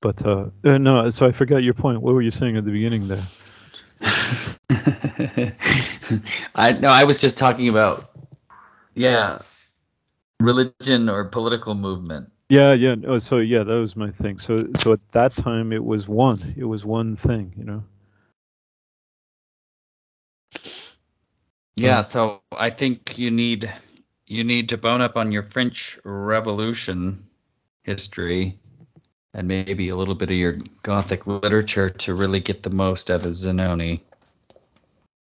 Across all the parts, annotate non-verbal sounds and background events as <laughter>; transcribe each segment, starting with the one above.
But uh, uh, no, so I forgot your point. What were you saying at the beginning there? <laughs> I no, I was just talking about yeah, religion or political movement. Yeah, yeah. Oh, so yeah, that was my thing. So so at that time it was one. It was one thing, you know. Yeah, so I think you need you need to bone up on your French Revolution history and maybe a little bit of your Gothic literature to really get the most out of Zanoni.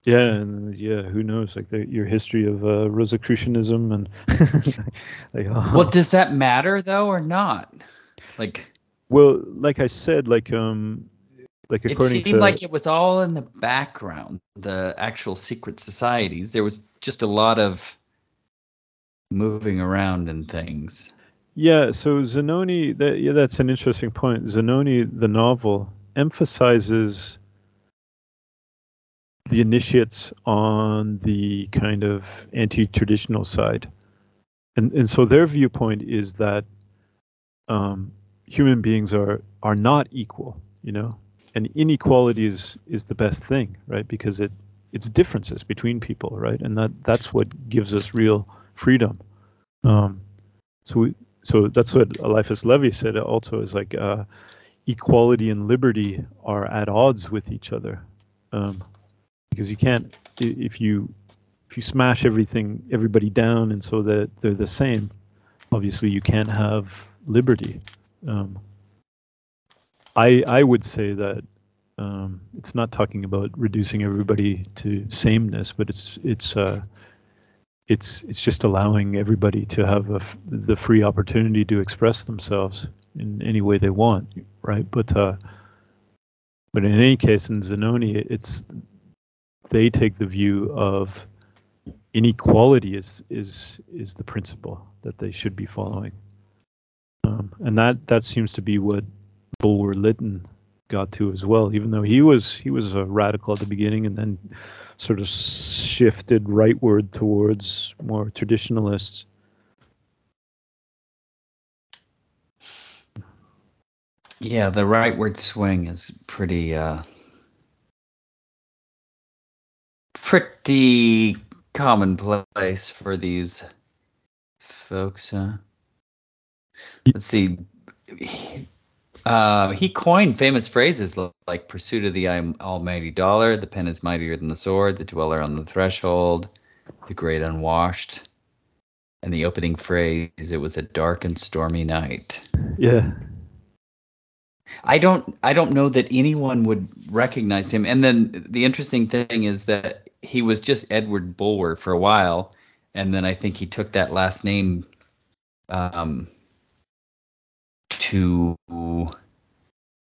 Yeah, and yeah, who knows? Like the, your history of uh, Rosicrucianism and <laughs> like, oh. well, does that matter though, or not? Like, well, like I said, like um, like according it seemed to, like it was all in the background. The actual secret societies, there was just a lot of moving around and things. Yeah, so Zanoni, that, yeah, that's an interesting point. Zanoni, the novel, emphasizes the initiates on the kind of anti-traditional side, and and so their viewpoint is that um, human beings are are not equal, you know, and inequality is is the best thing, right? Because it it's differences between people, right? And that that's what gives us real freedom. Um, so we, so that's what Eliphas Levi said. Also, is like uh, equality and liberty are at odds with each other, um, because you can't if you if you smash everything everybody down and so that they're the same. Obviously, you can't have liberty. Um, I I would say that um, it's not talking about reducing everybody to sameness, but it's it's uh, it's it's just allowing everybody to have the free opportunity to express themselves in any way they want, right? But uh, but in any case, in Zanoni, it's they take the view of inequality is is is the principle that they should be following, um, and that that seems to be what Bulwer Lytton got to as well. Even though he was he was a radical at the beginning, and then sort of shifted rightward towards more traditionalists. Yeah, the rightward swing is pretty uh, pretty commonplace for these folks. Huh? Let's see. Uh, he coined famous phrases like "pursuit of the almighty dollar," "the pen is mightier than the sword," "the dweller on the threshold," "the great unwashed," and the opening phrase "it was a dark and stormy night." Yeah. I don't I don't know that anyone would recognize him. And then the interesting thing is that he was just Edward Bulwer for a while, and then I think he took that last name um, to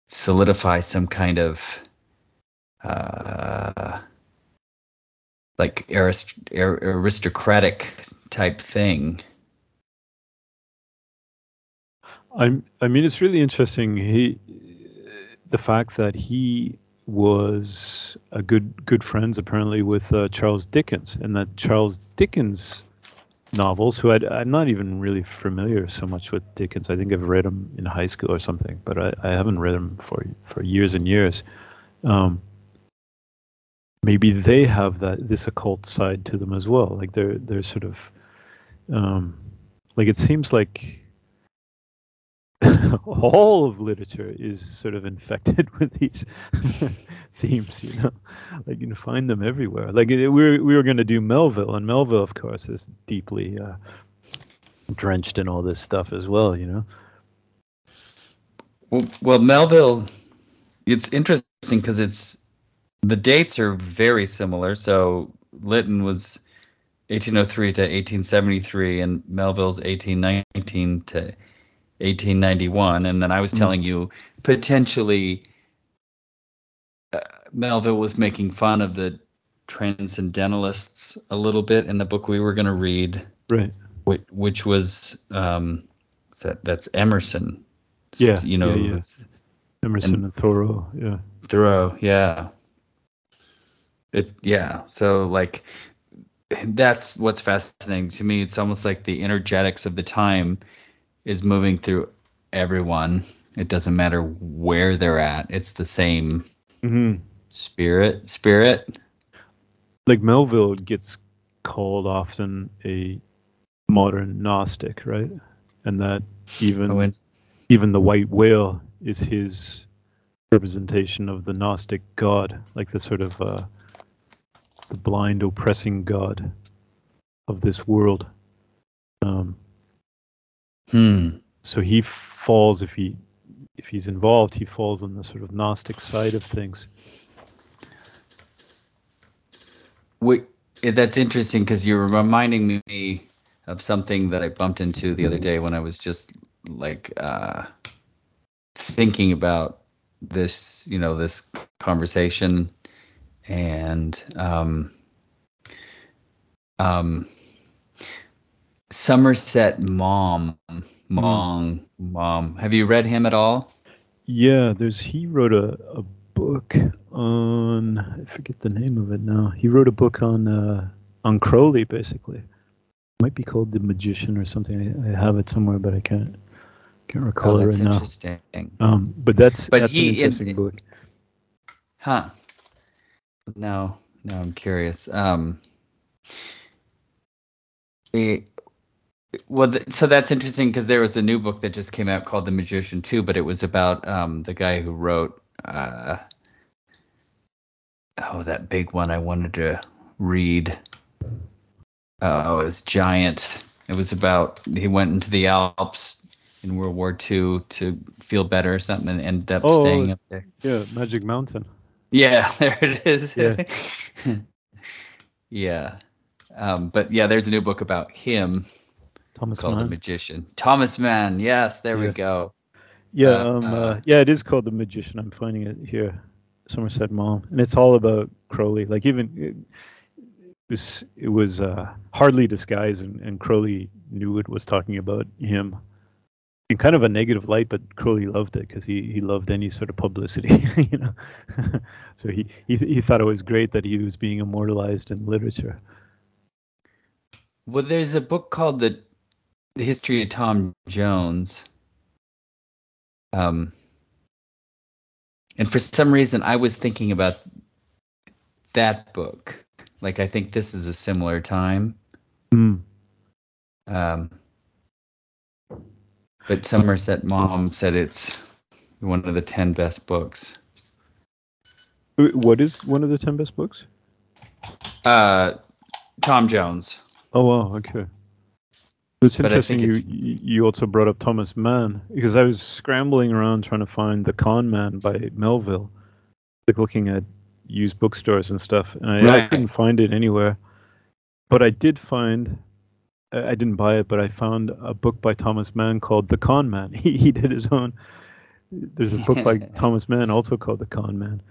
solidify some kind of uh, like arist- aristocratic type thing. I I mean it's really interesting he the fact that he was a good good friends apparently with uh, Charles Dickens and that Charles Dickens novels, who I'd, I'm not even really familiar so much with Dickens. I think I've read them in high school or something, but I, I haven't read them for for years and years. Um, maybe they have that this occult side to them as well. Like they're they're sort of um, like it seems like <laughs> all of literature is sort of infected <laughs> with these <laughs> themes, you know. Like you can find them everywhere. Like we were, we were going to do Melville, and Melville, of course, is deeply uh, drenched in all this stuff as well, you know. Well, well Melville, it's interesting because it's the dates are very similar. So Lytton was 1803 to 1873, and Melville's 1819 to 1891, and then I was mm-hmm. telling you potentially uh, Melville was making fun of the transcendentalists a little bit in the book we were going to read, right? Which, which was um, that that's Emerson. Yeah, you know, yeah, yeah. Emerson and, and Thoreau, yeah. Thoreau, yeah. It yeah. So like that's what's fascinating to me. It's almost like the energetics of the time is moving through everyone. It doesn't matter where they're at. It's the same hmm spirit. Spirit. Like Melville gets called often a modern Gnostic, right? And that even Oh, and even the white whale is his representation of the Gnostic God, like the sort of uh, the blind, oppressing God of this world. Um, hmm. so he falls if he if he's involved, he falls on the sort of Gnostic side of things. Wait, eh, that's interesting because you're reminding me of something that I bumped into the other day when I was just like uh, thinking about this, you know, this conversation and um, um, Somerset Mom, Mong, Mom. Have you read him at all? Yeah, there's he wrote a, a book on I forget the name of it now. He wrote a book on uh, on Crowley basically. It might be called The Magician or something. I, I have it somewhere, but I can't can't recall Oh, it right now. That's interesting. Um, but that's But that's he- an it- interesting book. Huh. No, no, I'm curious. Um, it, well, th- so that's interesting because there was a new book that just came out called The Magician too, but it was about um, the guy who wrote uh, oh that big one I wanted to read. Oh, it was giant. It was about he went into the Alps in World War II to feel better or something and ended up Oh, staying up there. Yeah, Magic Mountain. Yeah, <laughs> there it is. Yeah. <laughs> yeah. Um, but yeah, there's a new book about him Thomas called The Magician. Thomas Mann. Yes, there we go. Yeah, Uh, um, uh, uh, yeah, it is called The Magician. I'm finding it here, Somerset Maugham, and it's all about Crowley. Like even it was it was uh, hardly disguised, and, and Crowley knew it was talking about him in kind of a negative light, but Crowley loved it because he he loved any sort of publicity, <laughs> you know. <laughs> so he, he he thought it was great that he was being immortalized in literature. Well, there's a book called The, the History of Tom Jones. Um, and for some reason, I was thinking about that book. Like, I think this is a similar time. Hmm. Um, but Somerset Maugham said it's one of the 10 best books. What is one of the ten best books? Uh, Tom Jones. Oh wow, okay. It's But interesting you it's- you also brought up Thomas Mann because I was scrambling around trying to find The Con Man by Melville, like looking at used bookstores and stuff, and I, I couldn't find it anywhere. But I did find, I I didn't buy it, but I found a book by Thomas Mann called The Con Man. <laughs> He he did his own. There's a book by <laughs> Thomas Mann also called The Con Man.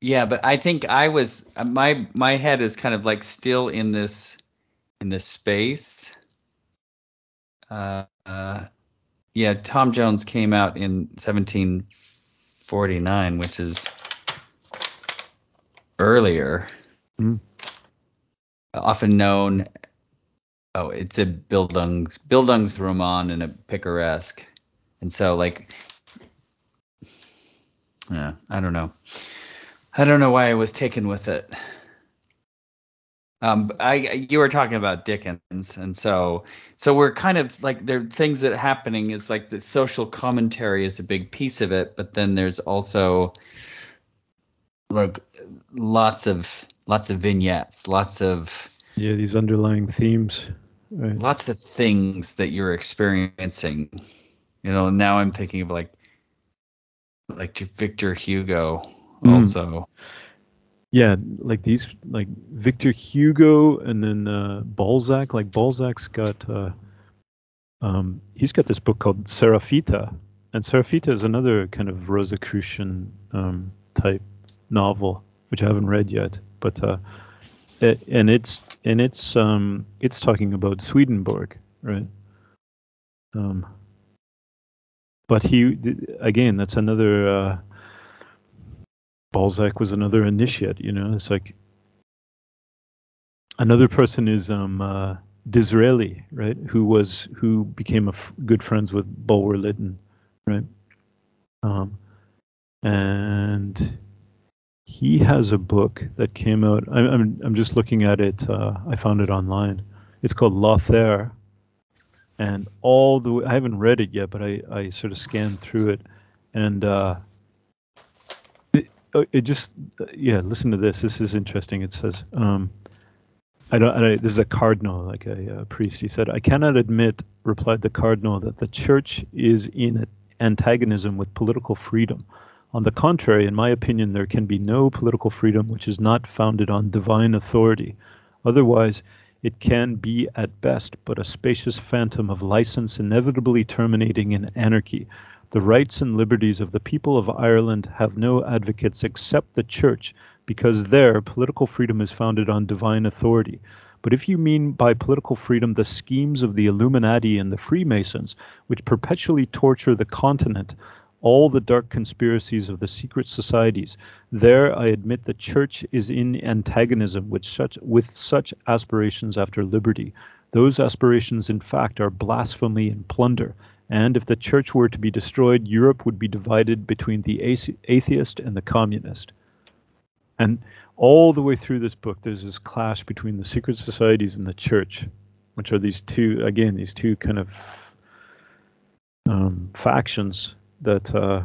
Yeah, but I think I was uh, my my head is kind of like still in this in this space. Uh, uh, yeah, Tom Jones came out in 1749, which is earlier. Hmm. Often known. Oh, it's a Bildungs Bildungsroman and a picaresque, and so like, yeah, I don't know. I don't know why I was taken with it. Um, I you were talking about Dickens, and so so we're kind of like there are things that are happening is like the social commentary is a big piece of it, but then there's also like lots of lots of vignettes, lots of Yeah, these underlying themes. Right. lots of things that you're experiencing. You know, now I'm thinking of like like Victor Hugo Mm. also. Yeah, like these, like Victor Hugo, and then uh, Balzac. Like Balzac's got, uh, um, he's got this book called Seraphita, and Seraphita is another kind of Rosicrucian um, type novel, which I haven't read yet. But uh, it, and it's and it's um, it's talking about Swedenborg, right? Um, but he again, that's another. Balzac was another initiate, you know. It's like another person is um, uh, Disraeli, right, who was who became a f- good friends with Bulwer Lytton, right? Um, and he has a book that came out. I'm I'm, I'm just looking at it. Uh, I found it online. It's called Lothair, and all the I haven't read it yet, but I I sort of scanned through it, and uh, it just yeah. Listen to this. This is interesting. It says. Um, I don't. I, this is a cardinal, like a, a, priest. He said, "I cannot admit," replied the cardinal, "that the church is in antagonism with political freedom. On the contrary, in my opinion, there can be no political freedom which is not founded on divine authority. Otherwise, it can be at best but a spacious phantom of license inevitably terminating in anarchy. The rights and liberties of the people of Ireland have no advocates except the Church, because there political freedom is founded on divine authority. But if you mean by political freedom the schemes of the Illuminati and the Freemasons, which perpetually torture the continent, all the dark conspiracies of the secret societies, there I admit the church is in antagonism with such, with such aspirations after liberty. Those aspirations, in fact, are blasphemy and plunder. And if the church were to be destroyed, Europe would be divided between the atheist and the communist. And all the way through this book, there's this clash between the secret societies and the church, which are these two, again, these two kind of um, factions that uh,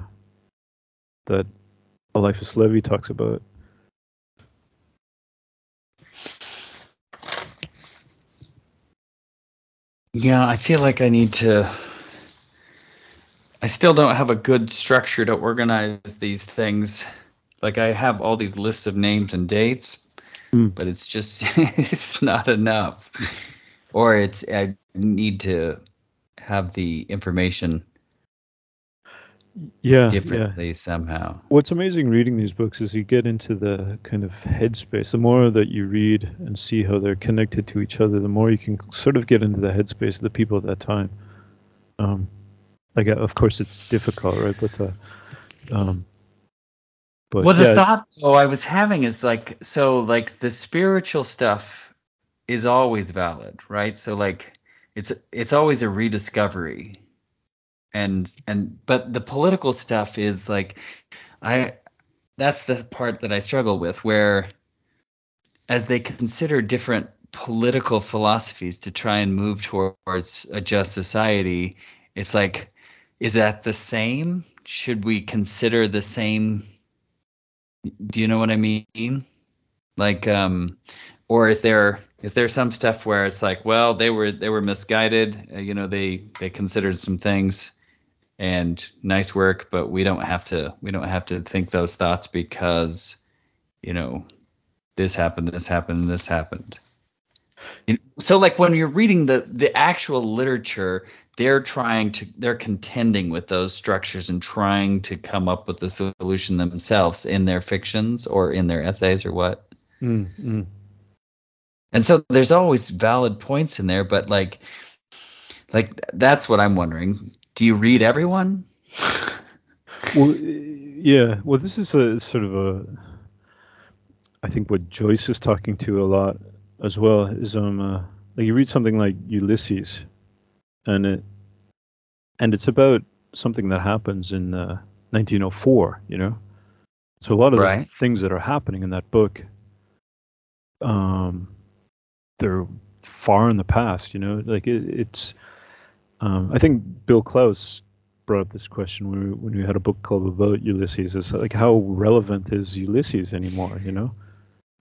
that Eliphas Levi talks about. Yeah, I feel like I need to. I still don't have a good structure to organize these things like I have all these lists of names and dates, mm. but it's just <laughs> it's not enough. Or it's I need to have the information yeah differently yeah. somehow. What's amazing reading these books is you get into the kind of headspace. The more that you read and see how they're connected to each other, the more you can sort of get into the headspace of the people at that time. Um, like of course it's difficult, right? But uh, um, but well, the yeah. thought though I was having is like so like the spiritual stuff is always valid, right? So like it's it's always a rediscovery. And and but the political stuff is like I that's the part that I struggle with where as they consider different political philosophies to try and move towards a just society, it's like is that the same? Should we consider the same do you know what I mean? Like, um, or is there is there some stuff where it's like, well, they were they were misguided. Uh, you know, they they considered some things, and nice work, but we don't have to we don't have to think those thoughts because, you know, this happened, this happened, this happened. So like when you're reading the the actual literature, they're trying to they're contending with those structures and trying to come up with the solution themselves in their fictions or in their essays or what. Mm-hmm. And so there's always valid points in there, but like like that's what I'm wondering. Do you read everyone? <laughs> well, yeah. Well, this is a sort of a I think what Joyce is talking to a lot as well is um uh, like you read something like Ulysses, and it and it's about something that happens in uh, 1904. You know, so a lot of right. the things that are happening in that book, um, they're far in the past. You know, like it, it's. Um, I think Bill Klaus brought up this question when we, when we had a book club about Ulysses. Is like how relevant is Ulysses anymore? You know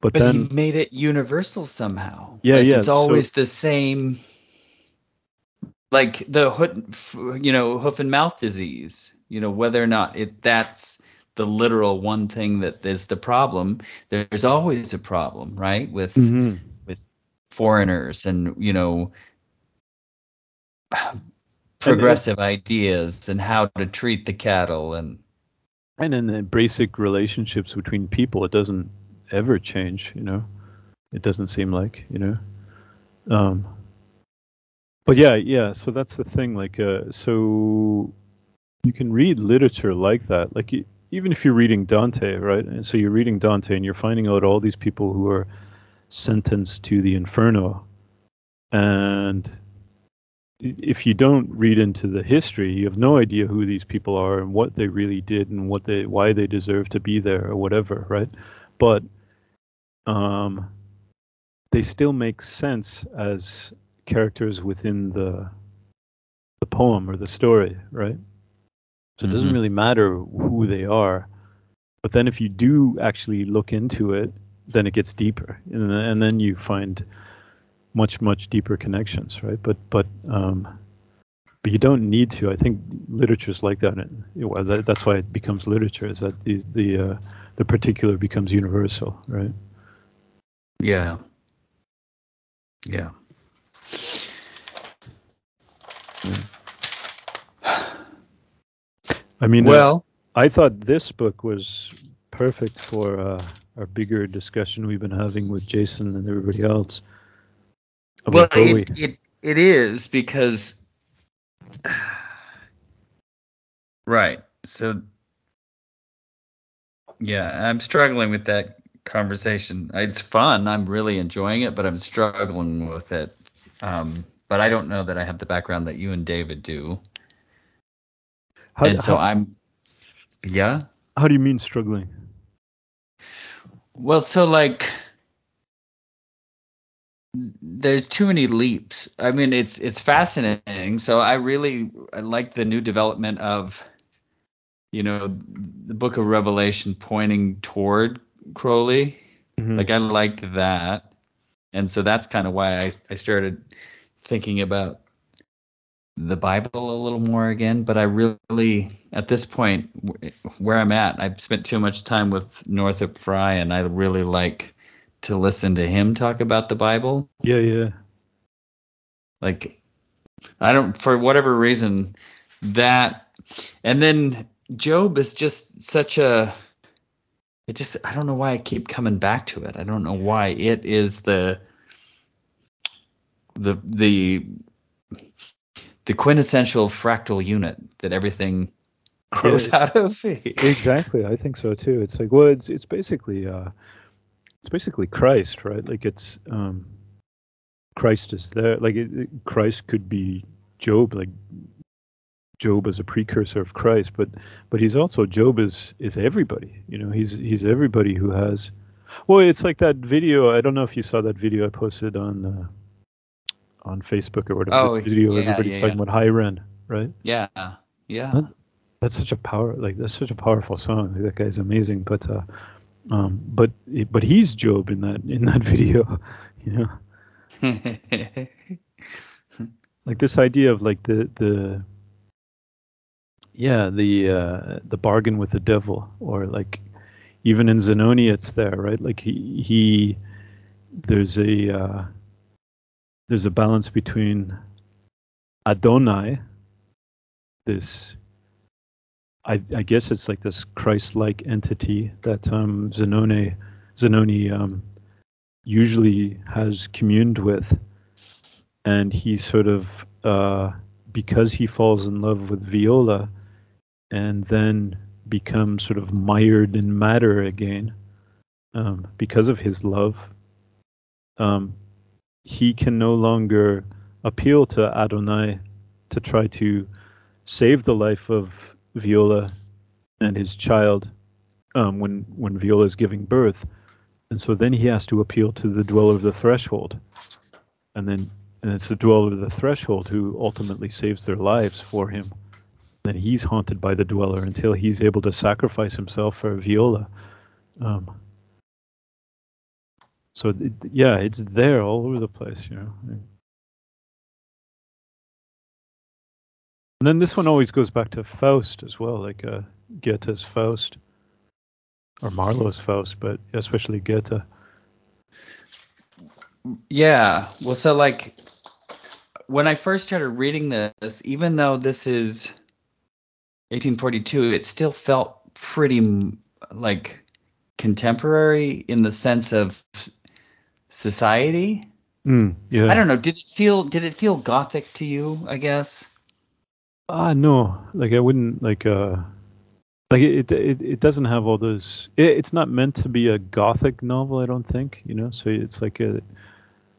but, but then, he made it universal somehow. Yeah, like yeah. It's always so, the same. Like the you know, hoof and mouth disease. You know, whether or not it that's the literal one thing that is the problem. There's always a problem, right? With mm-hmm. with foreigners and you know progressive and ideas and how to treat the cattle and and in the basic relationships between people, it doesn't ever change. You know, it doesn't seem like you know. Um, but yeah, yeah. So that's the thing. Like, uh, so you can read literature like that. Like, even if you're reading Dante, right? And so you're reading Dante, and you're finding out all these people who are sentenced to the inferno, and if you don't read into the history, you have no idea who these people are and what they really did and what they why they deserve to be there or whatever, right? But um, they still make sense as characters within the the poem or the story, right? So it doesn't Mhm. really matter who they are. But then if you do actually look into it, then it gets deeper, and, then- and then you find much much deeper connections, right? But but um, but you don't need to. I think literature is like that. and, that- that's why it becomes literature. Is that the the uh, the particular becomes universal, right? Yeah. Yeah. I mean, uh, Well, I thought this book was perfect for uh, our bigger discussion we've been having with Jason and everybody else well, it, it it is because <sighs> right. So yeah, I'm struggling with that conversation. It's fun. I'm really enjoying it, but I'm struggling with it. Um, but I don't know that I have the background that you and David do, how, and so how, I'm yeah. how do you mean struggling? Well, so like there's too many leaps. I mean, it's it's fascinating. So I really I like the new development of you know the book of Revelation pointing toward Crowley. Mhm. Like I liked that. And so that's kind of why I I started thinking about the Bible a little more again, but I really, at this point, where I'm at, I've spent too much time with Northrop Frye, and I really like to listen to him talk about the Bible. yeah, yeah. Like, I don't, for whatever reason, that, and then Job is just such a, it just, I don't know why I keep coming back to it. I don't know why it is the, the, the, the quintessential fractal unit that everything grows Yeah. <laughs> out of. Exactly, I think so too. It's like, well, it's it's basically uh, it's basically Christ, right? Like it's um, Christ is there. Like it, it- Christ could be Job, like Job as a precursor of Christ, but but he's also Job is is everybody. You know, he's he's everybody who has. Well, it's like that video. I don't know if you saw that video I posted on uh, on Facebook or whatever. Oh, this video yeah, everybody's yeah, talking yeah. about Hiren, right? yeah, yeah. Huh? that's such a power like that's such a powerful song like, that guy's amazing but uh um but but he's job in that in that <laughs> video you know <laughs> like this idea of like the the yeah the uh the bargain with the devil or like even in Zanoni it's there right? Like he he there's a uh there's a balance between Adonai this I, I guess it's like this Christ-like entity that um, Zanoni Zanoni um, usually has communed with, and he sort of uh, because he falls in love with Viola, and then become sort of mired in matter again, um, because of his love. Um, he can no longer appeal to Adonai to try to save the life of Viola and his child um, when when Viola is giving birth, and so then he has to appeal to the dweller of the threshold, and then and it's the dweller of the threshold who ultimately saves their lives for him. Then he's haunted by the dweller until he's able to sacrifice himself for Viola. Um, so it, yeah, it's there all over the place, you know. And then this one always goes back to Faust as well, like uh, Goethe's Faust or Marlowe's Faust, but especially Goethe. Yeah. Well, so like when I first started reading this, even though this is 1842, it still felt pretty like contemporary in the sense of society. Mm, yeah. I don't know. Did it feel did it feel gothic to you? I guess. Ah, no. Like I wouldn't like uh like it it it doesn't have all those it, it's not meant to be a gothic novel, I don't think, you know. So it's like a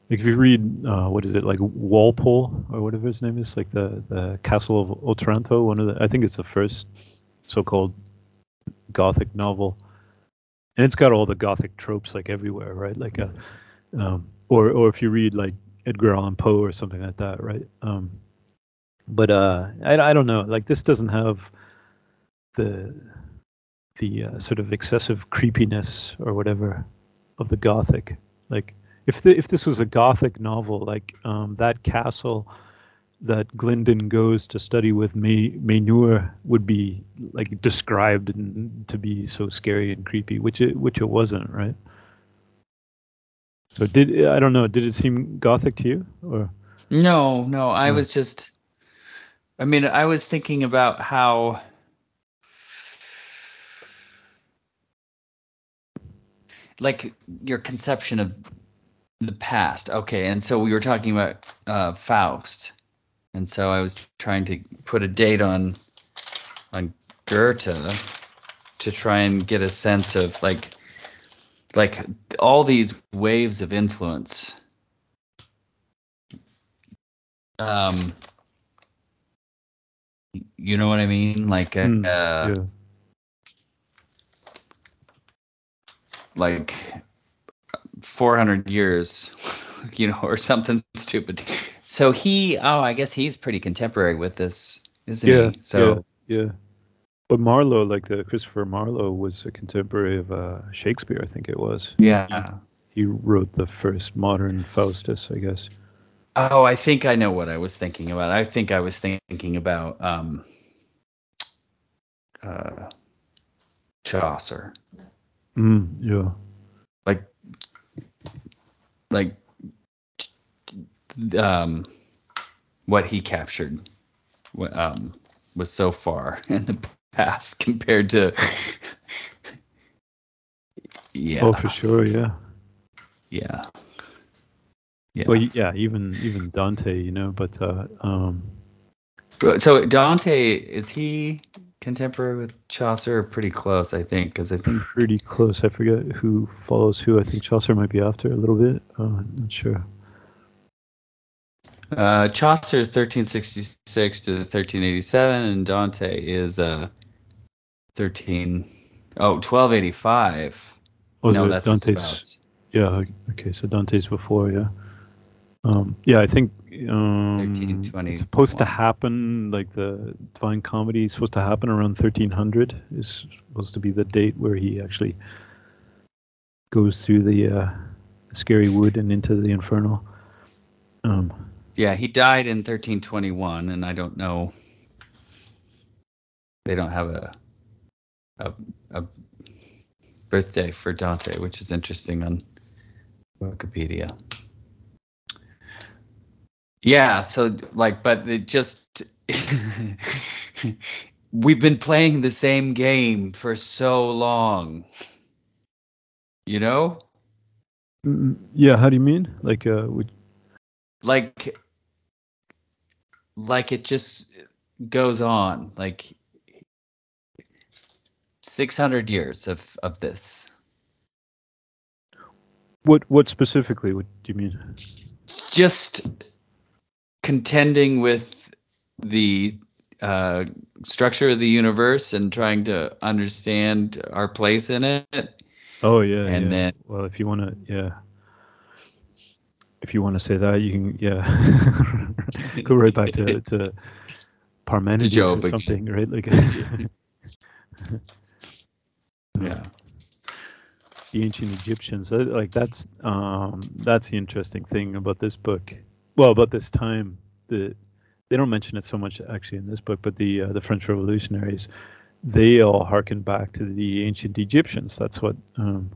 like if you read uh, what is it like Walpole or whatever his name is, like the the Castle of Otranto, one of the I think it's the first so-called Gothic novel, and it's got all the Gothic tropes like everywhere, right? Like a, um, or or if you read like Edgar Allan Poe or something like that, right? Um, but uh, I I don't know, like this doesn't have the the uh, sort of excessive creepiness or whatever of the Gothic, like if the, if this was a gothic novel like um, that castle that Glyndon goes to study with May, Mejnour would be like described and to be so scary and creepy, which it which it wasn't, right? So did I don't know, did it seem gothic to you or No, no, I was just I mean, I was thinking about how like your conception of the past. Okay, and so we were talking about uh, Faust, and so I was trying to put a date on on Goethe to try and get a sense of like like all these waves of influence. Um, you know what I mean? Like, mm, uh, yeah. like 400 years, <laughs> you know, or something <laughs> stupid. So he, oh, I guess he's pretty contemporary with this, isn't yeah, he? So yeah, yeah. But Marlowe, like the Christopher Marlowe, was a contemporary of uh, Shakespeare, I think it was. Yeah. He, he wrote the first modern Faustus, I guess. Oh, I think I know what I was thinking about. I think I was thinking about um, uh, Chaucer. Mm, yeah. Like um, what he captured um, was so far <laughs> in the past compared to <laughs> yeah. Oh for sure yeah. Yeah. Yeah. Well yeah even even dante you know but uh um so dante is he contemporary with Chaucer pretty close, I think, because I think pretty close. I forget who follows who. I think Chaucer might be after a little bit. Uh, I'm not sure. Uh, Chaucer is 1366 to 1387, and Dante is uh 13 oh 1285. Oh, no, that's Dante's. Yeah. Okay, so Dante's before, yeah. Um, yeah, I think um, it's supposed to happen like the Divine Comedy is supposed to happen around 1300 is supposed to be the date where he actually goes through the uh, scary wood and into the infernal. Um, yeah, he died in 1321, and I don't know. They don't have a a, a birthday for Dante, which is interesting on Wikipedia. Yeah, so like, but it just <laughs> we've been playing the same game for so long. You know? Mm, yeah, how do you mean? Like uh would... like like it just goes on like 600 years of of this. What what specifically what do you mean? Just contending with the uh, structure of the universe and trying to understand our place in it. Oh yeah. And yeah. then, well, if you want to, yeah. If you want to say that, you can, yeah, <laughs> go right back to to Parmenides to or something, right? Like, <laughs> yeah. The ancient Egyptians, uh, like that's um, that's the interesting thing about this book well about this time the they don't mention it so much actually in this book but the uh, the french revolutionaries they all harken back to the ancient egyptians. That's what um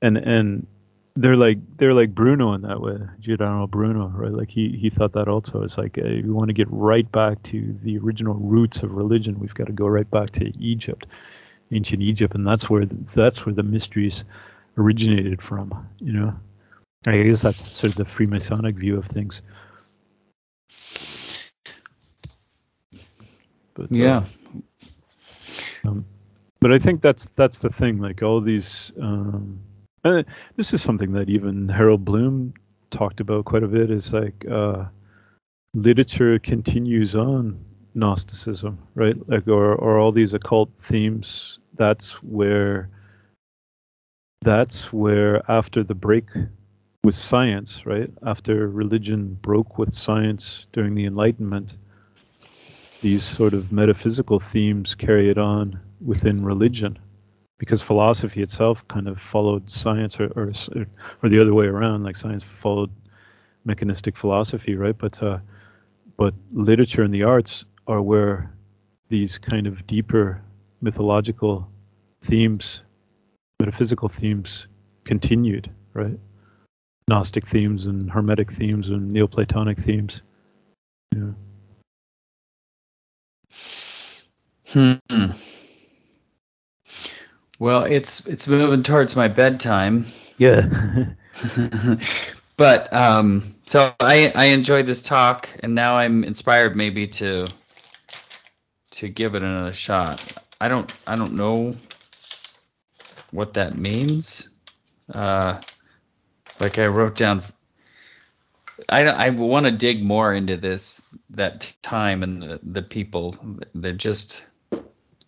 and and they're like they're like bruno in that way giordano bruno right? Like he he thought that also. It's like hey, we want to get right back to the original roots of religion. We've got to go right back to egypt ancient egypt and that's where that's where the mysteries originated from you know I guess that's sort of the Freemasonic view of things. But, uh, yeah. Uh, um, but I think that's that's the thing. Like all these um, Uh, this is something that even Harold Bloom talked about quite a bit. Is like uh, literature continues on Gnosticism, right? Like, or or all these occult themes. That's where. That's where after the break with science, right? After religion broke with science during the Enlightenment, these sort of metaphysical themes carry it on within religion because philosophy itself kind of followed science or, or, or the other way around like science followed mechanistic philosophy right but uh, but literature and the arts are where these kind of deeper mythological themes metaphysical themes continued right gnostic themes and hermetic themes and neoplatonic themes yeah Hmm. Well, it's it's moving towards my bedtime. Yeah. <laughs> but um, so I I enjoyed this talk, and now I'm inspired maybe to to give it another shot. I don't I don't know what that means. Uh, like I wrote down. I I want to dig more into this that time and the, the people. They're just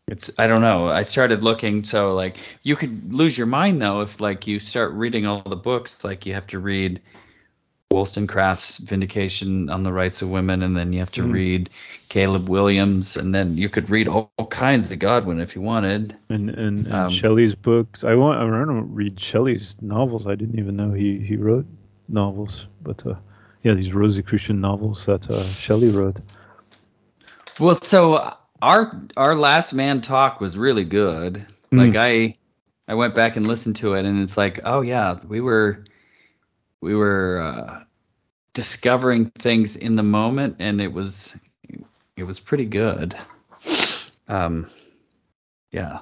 it's I don't know. I started looking so like you could lose your mind though if like you start reading all the books like you have to read Wollstonecraft's Vindication on the Rights of Women and then you have to mm. read Caleb Williams and then you could read all, all kinds of Godwin if you wanted. And and, and um, Shelley's books. I want I want to read Shelley's novels. I didn't even know he he wrote novels, but uh, yeah, these Rosicrucian novels that uh, Shelley wrote. Well, so our our last man talk was really good. Mm. Like I I went back and listened to it and it's like, oh yeah, we were we were uh, discovering things in the moment and it was it was pretty good. Um yeah.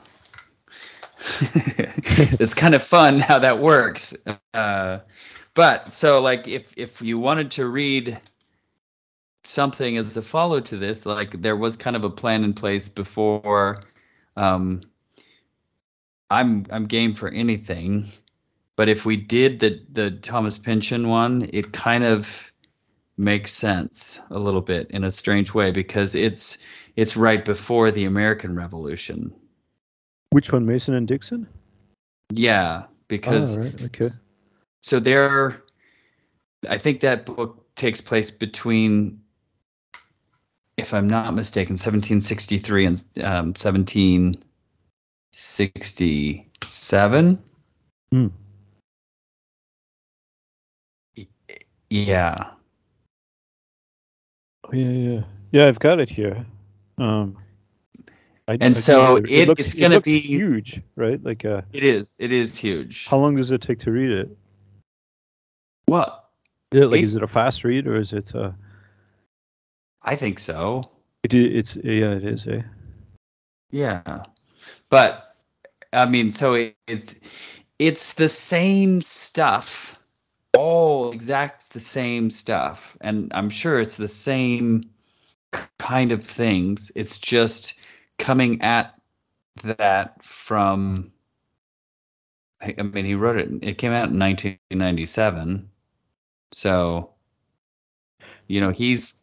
<laughs> it's kind of fun how that works. Uh, but so like if if you wanted to read something as a follow to this. Like there was kind of a plan in place before. Um, I'm I'm game for anything, but if we did the the Thomas Pynchon one, it kind of makes sense a little bit in a strange way because it's it's right before the American Revolution. Which one, Mason and Dixon? Yeah, because oh, right. okay. So there, I think that book takes place between if I'm not mistaken, 1763 and um, 1767. Hmm. Yeah. Oh, yeah, yeah, yeah. I've got it here. Um, I, and I so it, it looks, it's going to be huge, right? Like uh, it is. It is huge. How long does it take to read it? What? Yeah, like, it, is it a fast read or is it? Uh, I think so. It, it's yeah, it is. Eh? Yeah, but I mean, so it, it's it's the same stuff, all exact the same stuff, and I'm sure it's the same kind of things. It's just coming at that from. I mean, he wrote it. It came out in 1997, so you know he's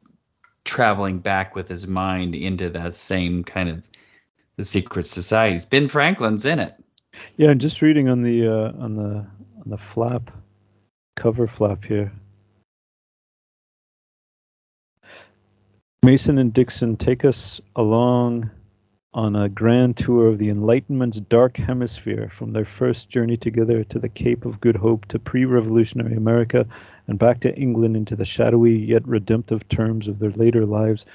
traveling back with his mind into that same kind of the secret societies. Ben Franklin's in it. Yeah, I'm just reading on the uh, on the on the flap cover flap here. Mason and Dixon take us along on a grand tour of the Enlightenment's dark hemisphere from their first journey together to the Cape of Good Hope to pre revolutionary America and back to England into the shadowy yet redemptive terms of their later lives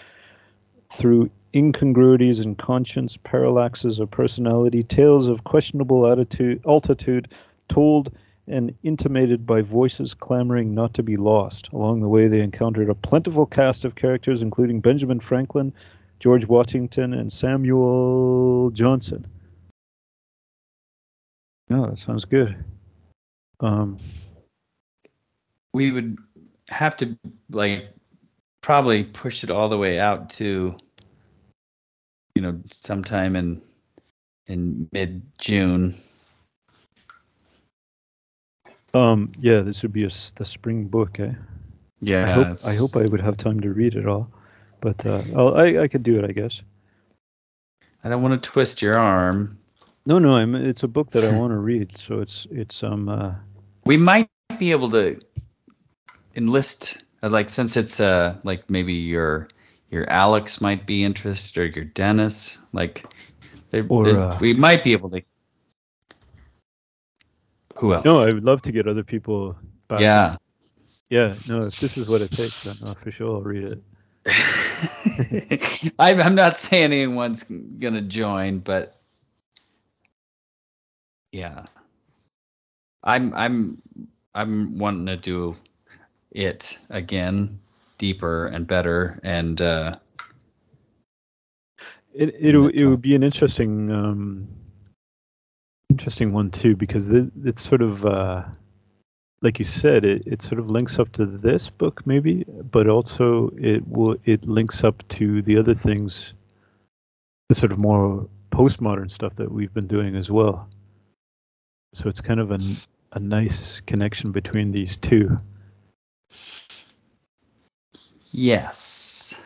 through incongruities in conscience, parallaxes of personality, tales of questionable attitude, altitude, told and intimated by voices clamoring not to be lost. Along the way, they encountered a plentiful cast of characters, including Benjamin Franklin, George Washington, and Samuel Johnson. No, that sounds good. Um, we would have to like probably push it all the way out to you know sometime in in mid June Um, yeah, this would be a, the spring book. Eh? Yeah. I hope I hope I would have time to read it all, but uh, I I could do it, I guess. I don't want to twist your arm. No, no, I'm, it's a book that I <laughs> want to read, so it's it's um uh, We might be able to enlist, uh, like, since it's uh, like maybe your your Alex might be interested or your Dennis, like, there, Or, uh, we might be able to. Who else? no, I would love to get other people. Back. yeah. yeah, no, if this is what it takes, then uh, for sure I'll read it. <laughs> I'm, I'm not saying anyone's gonna join, but yeah, I'm I'm I'm wanting to do it again, deeper and better, and uh, It it it would be an interesting um interesting one too because it, it's sort of uh like you said it, it sort of links up to this book maybe but also it will it links up to the other things the sort of more postmodern stuff that we've been doing as well so it's kind of a nice connection between these two yes,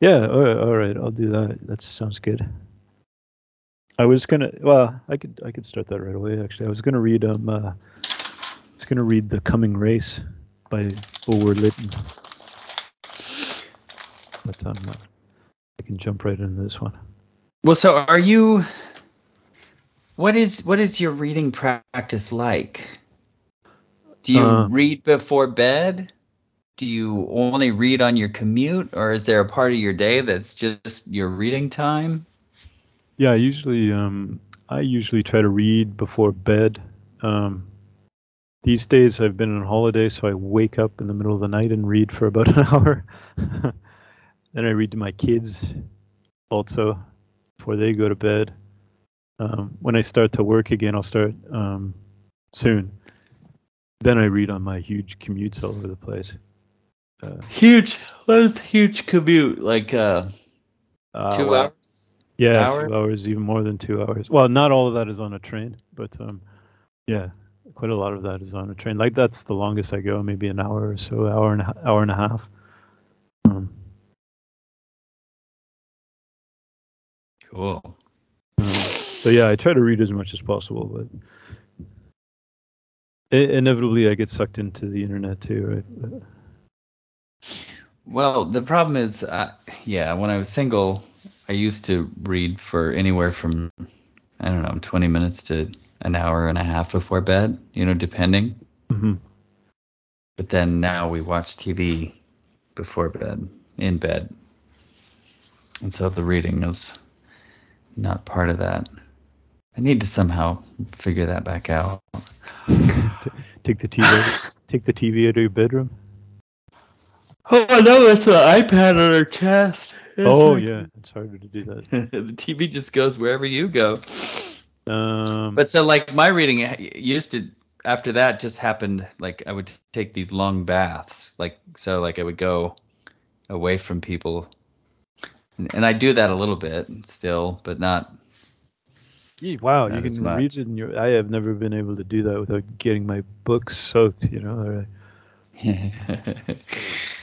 Yeah, all right, all right, I'll do that. That sounds good. I was gonna, well, I could, I could start that right away. Actually, I was gonna read, um, uh, I was gonna read *The Coming Race* by Bulwer Lytton, but um, uh, I can jump right into this one. Well, so are you? What is what is your reading practice like? Do you Uh, read before bed? Do you only read on your commute, or is there a part of your day that's just your reading time? Yeah, I usually, um, I usually try to read before bed. Um, these days, I've been on holiday, so I wake up in the middle of the night and read for about <laughs> an hour. <laughs> then I read to my kids also before they go to bed. Um, when I start to work again, I'll start um, soon. Then I read on my huge commutes all over the place. Uh, Huge, that's huge commute, like uh, uh, two well, hours. Yeah, hour? two hours, even more than two hours. Well, not all of that is on a train, but um, yeah, quite a lot of that is on a train. Like that's the longest I go, maybe an hour or so, hour and hour and a half. Um, Cool. um, so yeah, I try to read as much as possible, but inevitably I get sucked into the internet too, right? Well, the problem is, uh, yeah, when I was single, I used to read for anywhere from, I don't know, 20 minutes to an hour and a half before bed, you know, depending. hmm But then now we watch TV before bed, in bed. And so the reading is not part of that. I need to somehow figure that back out. Take the TV, take the TV out of your bedroom. Oh, no, it's an iPad on our chest. <laughs> Oh yeah, it's harder to do that. <laughs> the TV just goes wherever you go. Um, But so like my reading used to after that just happened like I would take these long baths like so like I would go away from people and, and I do that a little bit still but not Gee, wow, you Not as can read it in your. I have never been able to do that without getting my books soaked. You know, <laughs>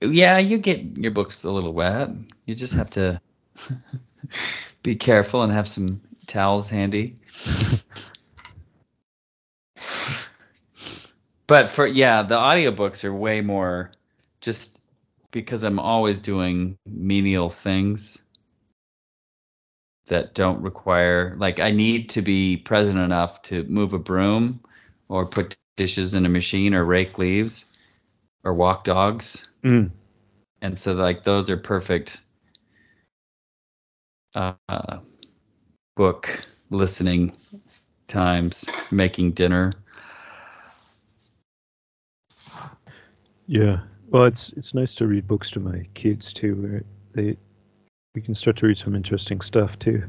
yeah you get your books a little wet. You just have to <laughs> be careful and have some towels handy. But for yeah the audiobooks are way more just because i'm always doing menial things that don't require like i need to be present enough to move a broom or put dishes in a machine or rake leaves or walk dogs Mm. and so like those are perfect uh, book listening times making dinner Yeah. Well, it's it's nice to read books to my kids too, where they we can start to read some interesting stuff too.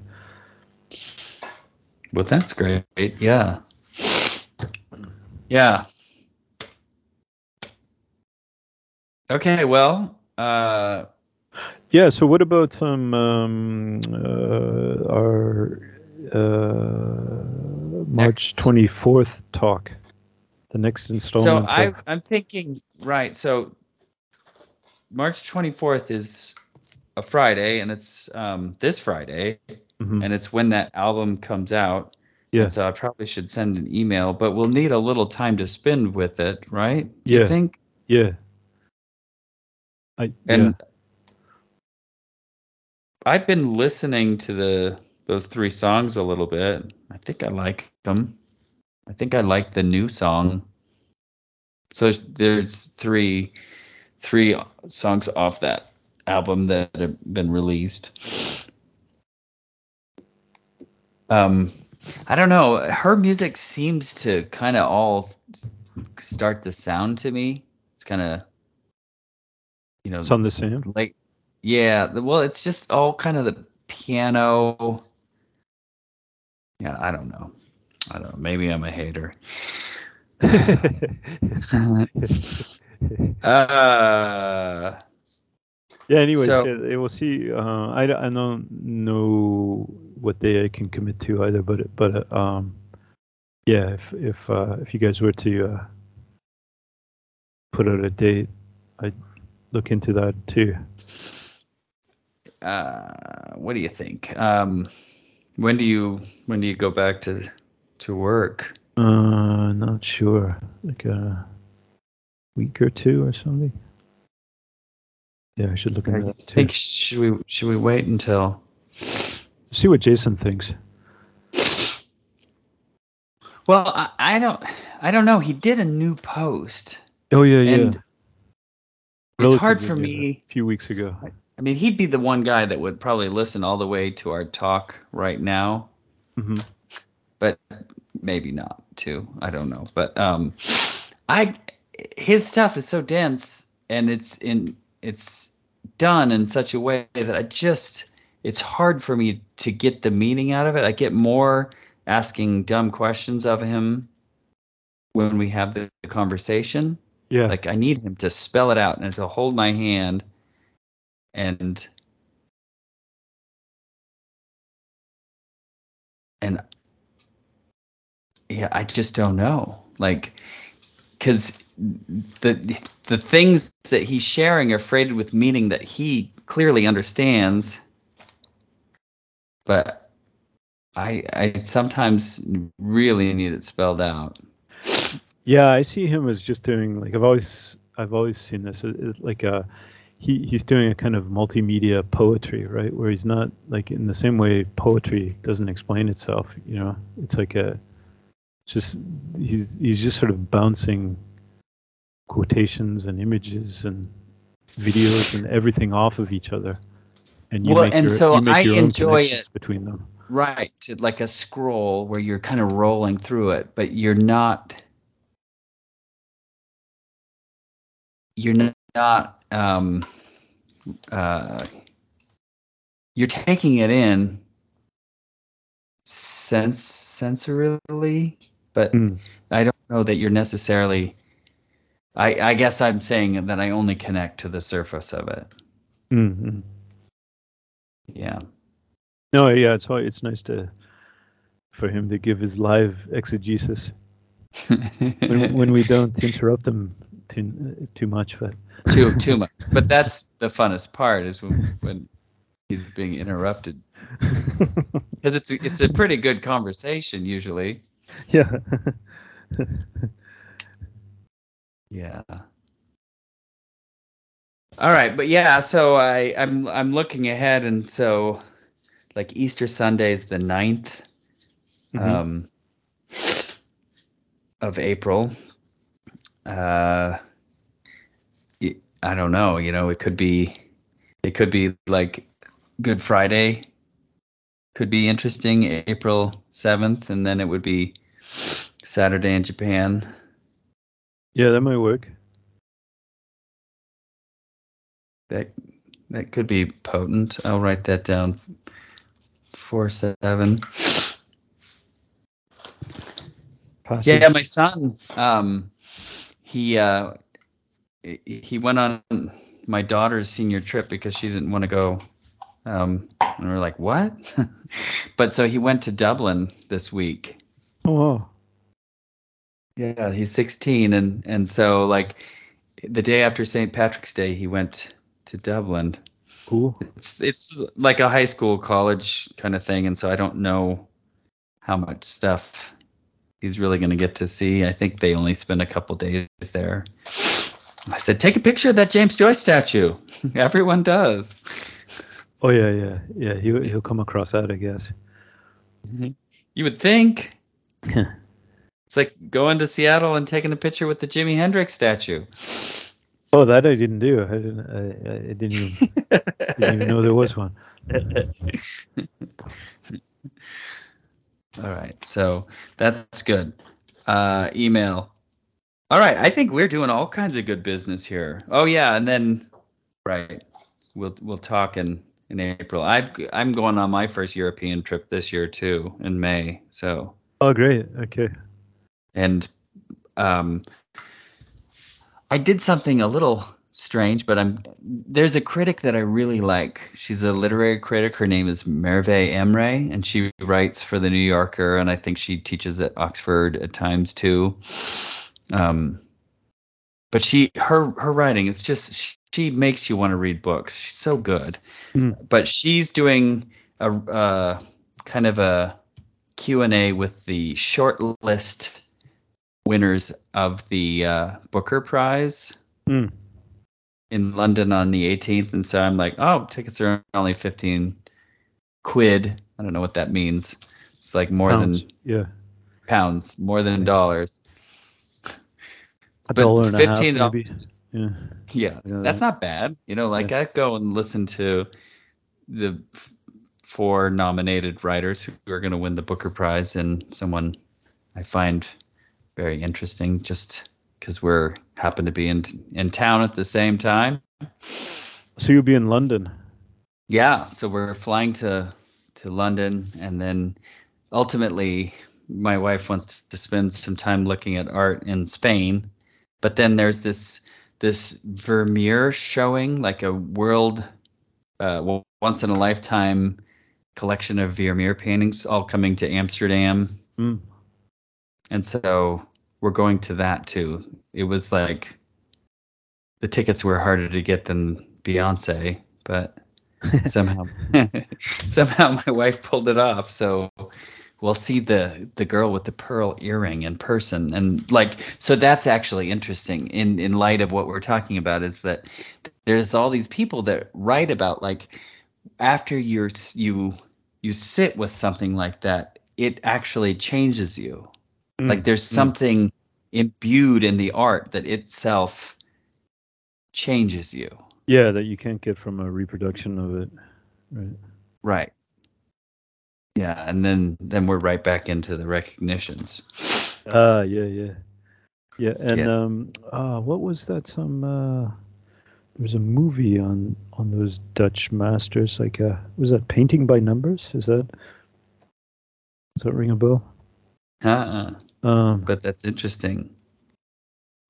well that's great yeah yeah okay well uh Yeah. So what about um, um uh, our uh, March 24th talk, the next installment. So. I I'm thinking right. So March 24th is a Friday, and it's um, this Friday, Mhm. and it's when that album comes out. Yeah. And so I probably should send an email, but we'll need a little time to spend with it, right? Yeah. You think? yeah. I, And yeah. I've been listening to the those three songs a little bit. I think I like them. I think I like the new song. So there's three three songs off that album that have been released. Um I don't know. Her music seems to kind of all start the sound to me. It's kind of you know It's on the same. like yeah the, well it's just all kind of the piano yeah i don't know i don't know maybe i'm a hater <laughs> uh Yeah. Anyways, So- yeah, we'll see. Uh, I, I don't know what day I can commit to either, but but uh, um, yeah, if if uh, if you guys were to uh, put out a date, I'd look into that too. uh what do you think um when do you when do you go back to to work Uh, not sure, like a week or two or something. Yeah, I should look I into that too. think should we should we wait until See what Jason thinks. well I, I don't i don't know he did a new post Oh yeah, yeah. It's hard for me A few weeks ago. I mean, he'd be the one guy that would probably listen all the way to our talk right now, hmm but maybe not too. I don't know. But um I his stuff is so dense and it's in it's done in such a way that I just it's hard for me to get the meaning out of it. I get more asking dumb questions of him when we have the conversation. Yeah. Like I need him to spell it out and to hold my hand and and yeah, I just don't know. Like cuz the the things that he's sharing are freighted with meaning that he clearly understands but I I sometimes really need it spelled out. Yeah, I see him as just doing like I've always I've always seen this it's like a he he's doing a kind of multimedia poetry, right? Where he's not like in the same way poetry doesn't explain itself, you know. It's like a just he's he's just sort of bouncing quotations and images and videos and everything off of each other. And you Well, make and your, so you make I your enjoy it. between them. Right, like a scroll where you're kind of rolling through it, but you're not you're not um uh you're taking it in sense sensorily, but Mm. I don't know that you're necessarily I I guess I'm saying that I only connect to the surface of it. Mm-hmm. Yeah. No, yeah, it's it's nice to for him to give his live exegesis <laughs> when, when we don't interrupt him too too much. But too too <laughs> much. But that's the funnest part is when, when he's being interrupted <laughs> because it's it's a pretty good conversation usually. yeah, <laughs> Yeah. All right, but yeah, so I I'm I'm looking ahead, and so like Easter Sunday is the 9th Mhm. um, of April. Uh, I don't know. You know, it could be it could be like Good Friday. Could be interesting, April 7th, and then it would be Saturday in Japan. yeah, that might work. That that could be potent. I'll write that down. Four seven. Passage. Yeah, my son. Um, he uh, he went on my daughter's senior trip because she didn't want to go Um, and we're like, what? <laughs> but so he went to Dublin this week. Oh, wow. Yeah, he's 16, and and so like the day after St. Patrick's Day, he went to Dublin. Cool. It's it's like a high school, college kind of thing, and so I don't know how much stuff he's really going to get to see. I think they only spend a couple days there. I said, take a picture of that James Joyce statue. <laughs> Everyone does. Oh yeah, yeah, yeah. He he'll come across that, I guess. Mm-hmm. You would think. <laughs> it's like going to Seattle and taking a picture with the Jimi Hendrix statue. Oh, that I didn't do. I didn't. I, I didn't even didn't even know there was one. <laughs> All right, so that's good. Uh, email. All right, I think we're doing all kinds of good business here. Oh yeah, and then right, we'll we'll talk in in April. I I'm going on my first European trip this year too in May. So Oh, great. Okay. and um, I did something a little strange, but I'm there's a critic that I really like. She's a literary critic. Her name is Merve Emre, and she writes for the New Yorker, and I think she teaches at Oxford at times too. Um, but she her her writing is just she, she makes you want to read books. She's so good. Mm. But she's doing a uh, kind of a Q and A with the short list winners of the uh, Booker Prize Mm. In London on the 18th, and so I'm like, oh, tickets are only 15 quid. I don't know what that means. It's like more Pounds. than Yeah. pounds, more than dollars. A But dollar and a half, fifteen maybe. dollars. Yeah. Yeah, Yeah. that's not bad. You know, like I go and listen to the four nominated writers who are going to win the Booker Prize, and someone I find very interesting, just because we're happen to be in in town at the same time. So you'll be in London. Yeah, so we're flying to to London, and then ultimately, my wife wants to spend some time looking at art in Spain. But then there's this this Vermeer showing, like a world uh, once in a lifetime collection of Vermeer paintings, all coming to Amsterdam, Mm. and so we're going to that too. It was like the tickets were harder to get than Beyonce, but <laughs> somehow <laughs> somehow my wife pulled it off. So we'll see the the girl with the pearl earring in person. And like so that's actually interesting in in light of what we're talking about is that there's all these people that write about like after you're you you sit with something like that it actually changes you Mm. like there's Mm. something imbued in the art that itself changes you Yeah, that you can't get from a reproduction of it. Right. Right. Yeah, and then then we're right back into the recognitions. Ah, yeah, yeah. Yeah, and Yeah. um uh what was that some uh there's a movie on on those Dutch masters like uh was that Painting by Numbers? Is that Does that ring a bell? Uh-uh. Um But that's interesting.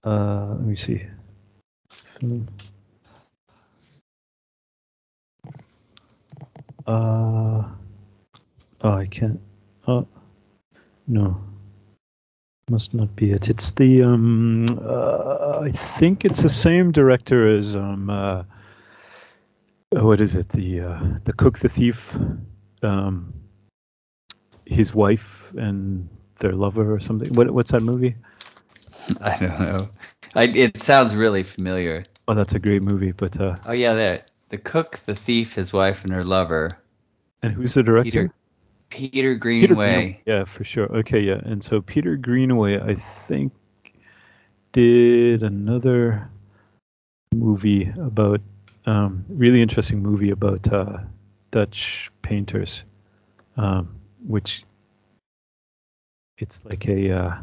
uh let me see. Film. Uh oh I can't oh no must not be it it's the um uh, I think it's the same director as um uh oh, what is it the uh the cook the thief um his wife and their lover or something what what's that movie <laughs> I don't know. I, it sounds really familiar. oh that's a great movie but uh Oh yeah, there. The cook, the thief, his wife, and her lover. and who's the director Peter Peter Peter Greenway. Greenaway. Yeah, for sure. Okay, yeah. And so Peter Greenaway, I think, did another movie about um, really interesting movie about uh, Dutch painters, um, which it's like a uh,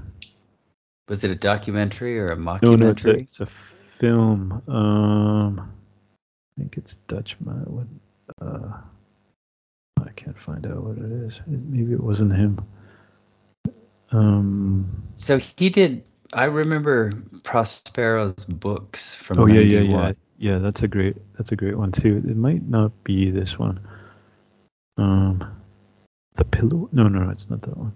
Was it a documentary or a mockumentary? no, no, it's a it's a film. Um, I think it's Dutch. Uh, I can't find out what it is. It- Maybe it wasn't him. Um. So he did. I remember Prospero's books from Oh yeah, yeah, yeah, yeah. That's a great. That's a great one too. It might not be this one. Um, the pillow? No, no, no, it's not that one.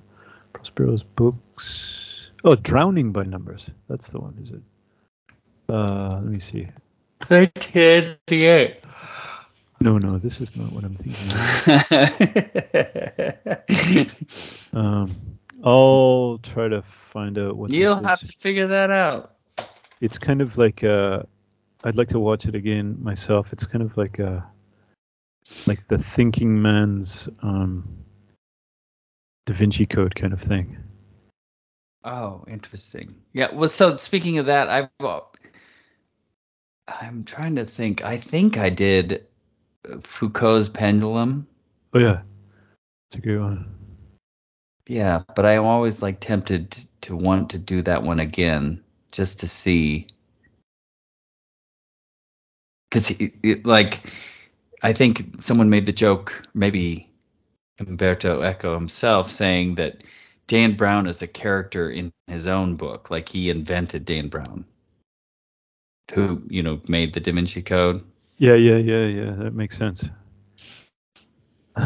Prospero's books. Oh, Drowning by Numbers. That's the one, is it? Uh, let me see. 1988. No, no, this is not what I'm thinking. Of. <laughs> Um, I'll try to find out what. You'll have to figure that out. It's kind of like uh, I'd like to watch it again myself. It's kind of like a, like the thinking man's um, Da Vinci Code kind of thing. Oh, interesting. Yeah. Well, so speaking of that, I've uh, I'm trying to think. I think I did Foucault's Pendulum. Oh yeah, it's a good one. Yeah, but I'm always like tempted to, to want to do that one again just to see. Because, like, I think someone made the joke, maybe Umberto Eco himself, saying that Dan Brown is a character in his own book. Like, he invented Dan Brown, who, you know, made the Da Vinci Code. Yeah, yeah, yeah, yeah. That makes sense. <laughs>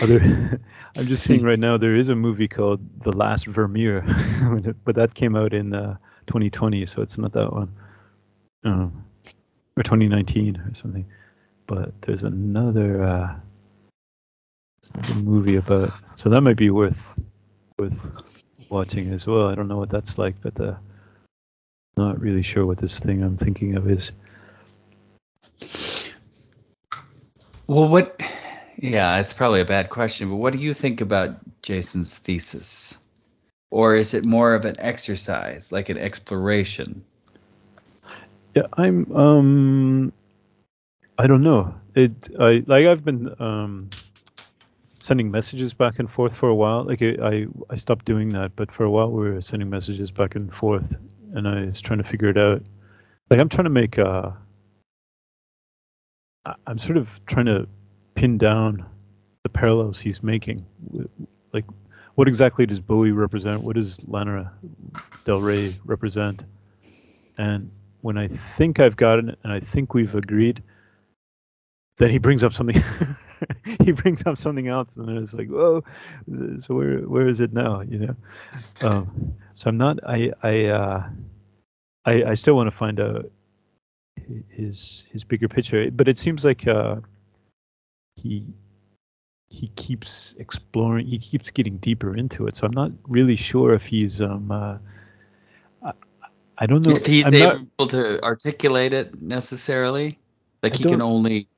Other, <laughs> I'm just seeing right now there is a movie called The Last Vermeer, <laughs> but that came out in uh, 2020, so it's not that one, um, or 2019 or something. But there's another, uh, another movie about, so that might be worth worth watching as well. I don't know what that's like, but uh, not really sure what this thing I'm thinking of is. Well, what? Yeah, it's probably a bad question, but what do you think about Jason's thesis? Or is it more of an exercise, like an exploration? Yeah, I'm um I don't know. It I like I've been um sending messages back and forth for a while. Like I I, stopped doing that, but for a while we were sending messages back and forth and I was trying to figure it out. Like I'm trying to make uh I- I'm sort of trying to pin down the parallels he's making. Like, what exactly does Bowie represent? What does Lana Del Rey represent? And when I think I've gotten it, and I think we've agreed, then he brings up something. <laughs> he brings up something else, and it's like, whoa. So where where is it now? You know. Um, so I'm not. I I uh, I, I still want to find out his his bigger picture, but it seems like uh, he he keeps exploring. He keeps getting deeper into it. So I'm not really sure if he's um. Uh, I, I don't know If he's I'm not- able to articulate it necessarily, like I he can only.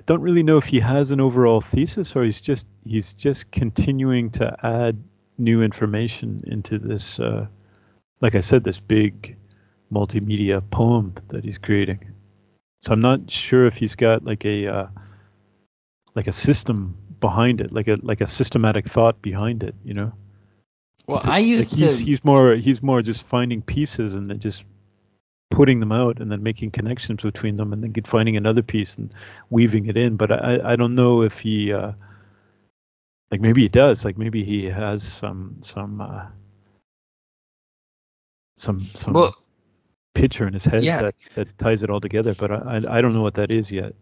I don't really know if he has an overall thesis or he's just he's just continuing to add new information into this uh, like I said this big multimedia poem that he's creating. So I'm not sure if he's got like a uh, like a system behind it, like a like a systematic thought behind it, you know. Well, a- I like used he's, to. he's more he's more just finding pieces and then just putting them out and then making connections between them and then get, finding another piece and weaving it in but i i don't know if he uh like maybe he does like maybe he has some some uh some some well, picture in his head Yeah. that that ties it all together but I, I i don't know what that is yet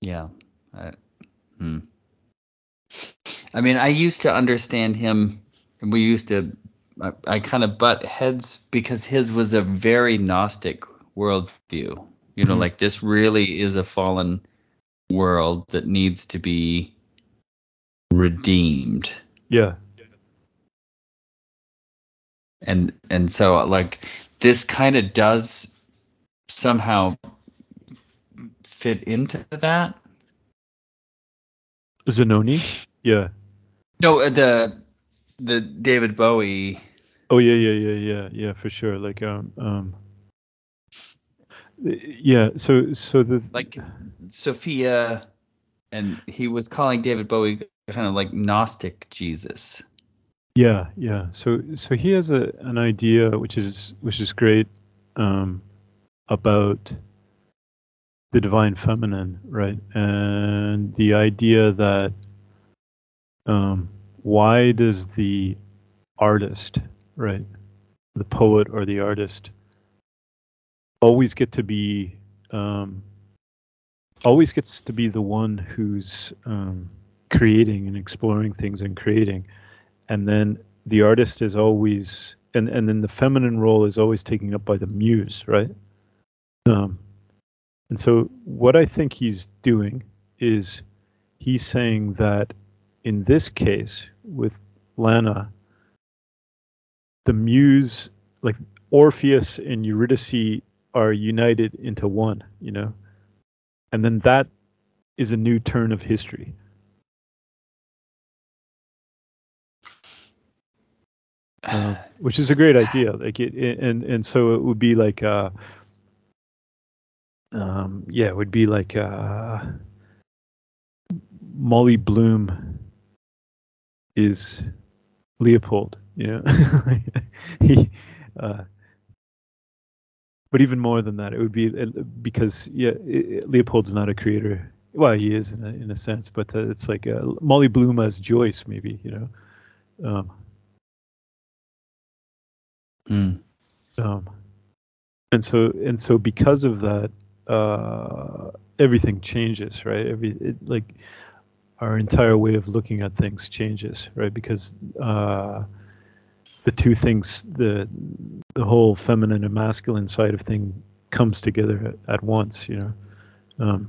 yeah. I, hmm. I mean, I used to understand him. and We used to. I, I kind of butt heads because his was a very Gnostic worldview. You know, Mhm. like this really is a fallen world that needs to be redeemed. yeah and and so like this kind of does somehow fit into that zanoni yeah no uh, the the david bowie oh yeah yeah yeah yeah yeah for sure like um um yeah so so the like sophia and he was calling david bowie kind of like gnostic jesus Yeah, yeah. So so he has a an idea which is which is great um, about the divine feminine, right? And the idea that um, why does the artist, right, the poet or the artist, always get to be um, always gets to be the one who's um, creating and exploring things and creating, and then the artist is always and and then the feminine role is always taken up by the muse, right? Um, and so what I think he's doing is he's saying that in this case with Lana, the muse, like Orpheus and Eurydice, are united into one, you know, and then that is a new turn of history. Uh, <sighs> which is a great idea. Like it, it, and and so it would be like, uh, um, yeah, it would be like uh, Molly Bloom is Leopold. You <laughs> know, he. Uh, but even more than that, it would be uh, because yeah, it, Leopold's not a creator. Well, he is in a, in a sense, but uh, it's like uh, Molly Bloom as Joyce, maybe you know. Um, Mm. Um, and so and so because of that, uh, everything changes, right? Every it, like our entire way of looking at things changes, right? Because uh, the two things, the the whole feminine and masculine side of thing comes together at, at once, you know. Um,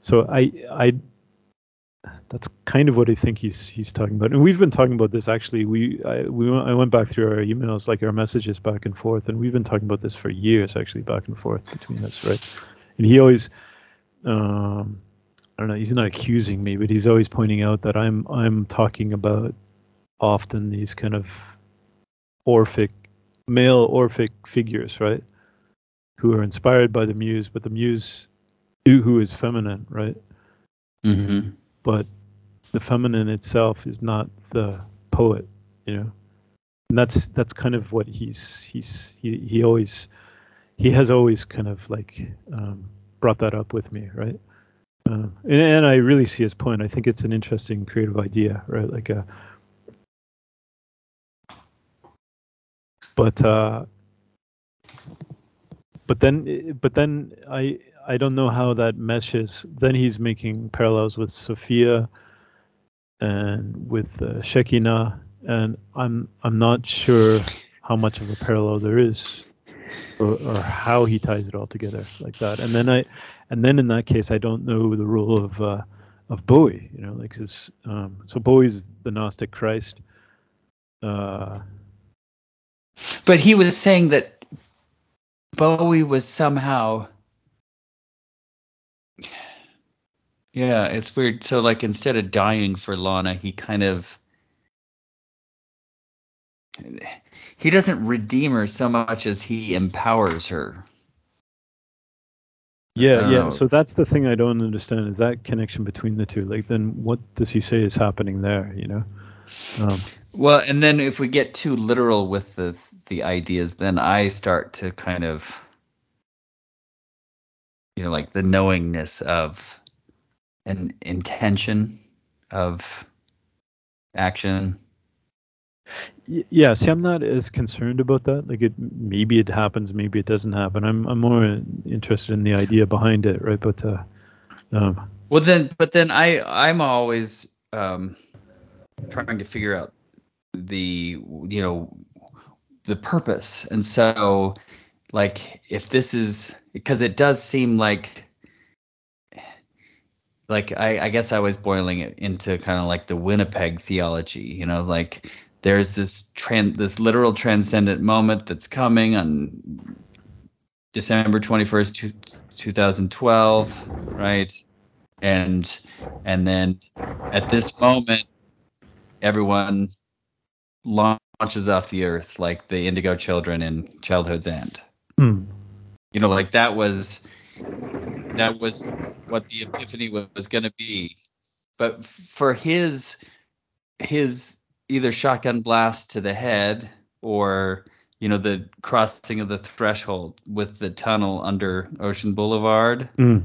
so I I that's kind of what I think he's he's talking about. And we've been talking about this actually. We I, we I went back through our emails, like our messages back and forth, and we've been talking about this for years, actually, back and forth between us, right? And he always, um, I don't know, he's not accusing me, but he's always pointing out that I'm I'm talking about often these kind of Orphic, male Orphic figures, right? Who are inspired by the muse, but the muse, who is feminine, right? Mm-hmm but the feminine itself is not the poet, you know. And that's that's kind of what he's he's he he always he has always kind of like um, brought that up with me, right? Uh, and, and, I really see his point. I think it's an interesting creative idea, right? Like a, but uh, but then but then I I don't know how that meshes. Then he's making parallels with Sophia and with uh, Shekinah, and I'm I'm not sure how much of a parallel there is, or, or how he ties it all together like that. And then I, and then in that case, I don't know the role of uh, of Bowie. You know, like his um, so Bowie's the Gnostic Christ. Uh, but he was saying that Bowie was somehow Yeah, it's weird. So like instead of dying for Lana, he kind of he doesn't redeem her so much as he empowers her. Yeah, yeah. So that's the thing I don't understand is that connection between the two. Like, then what does he say is happening there? You know. Um, well, and then if we get too literal with the the ideas, then I start to kind of, you know, like the knowingness of an intention of action. Yeah, see, I'm not as concerned about that. Like, it maybe it happens, maybe it doesn't happen. I'm I'm more interested in the idea behind it, right? But uh, um, well, then, but then I I'm always um, trying to figure out the you know the purpose, and so like if this is because it does seem like like I, I guess I was boiling it into kind of like the Winnipeg theology, you know, like there's this trans this literal transcendent moment that's coming on December 21st, 2012, right? And and then at this moment everyone launches off the earth like the indigo children in childhood's end. Hmm. You know, like that was that was what the epiphany was going to be. But for his his either shotgun blast to the head or you know the crossing of the threshold with the tunnel under Ocean Boulevard. Mm.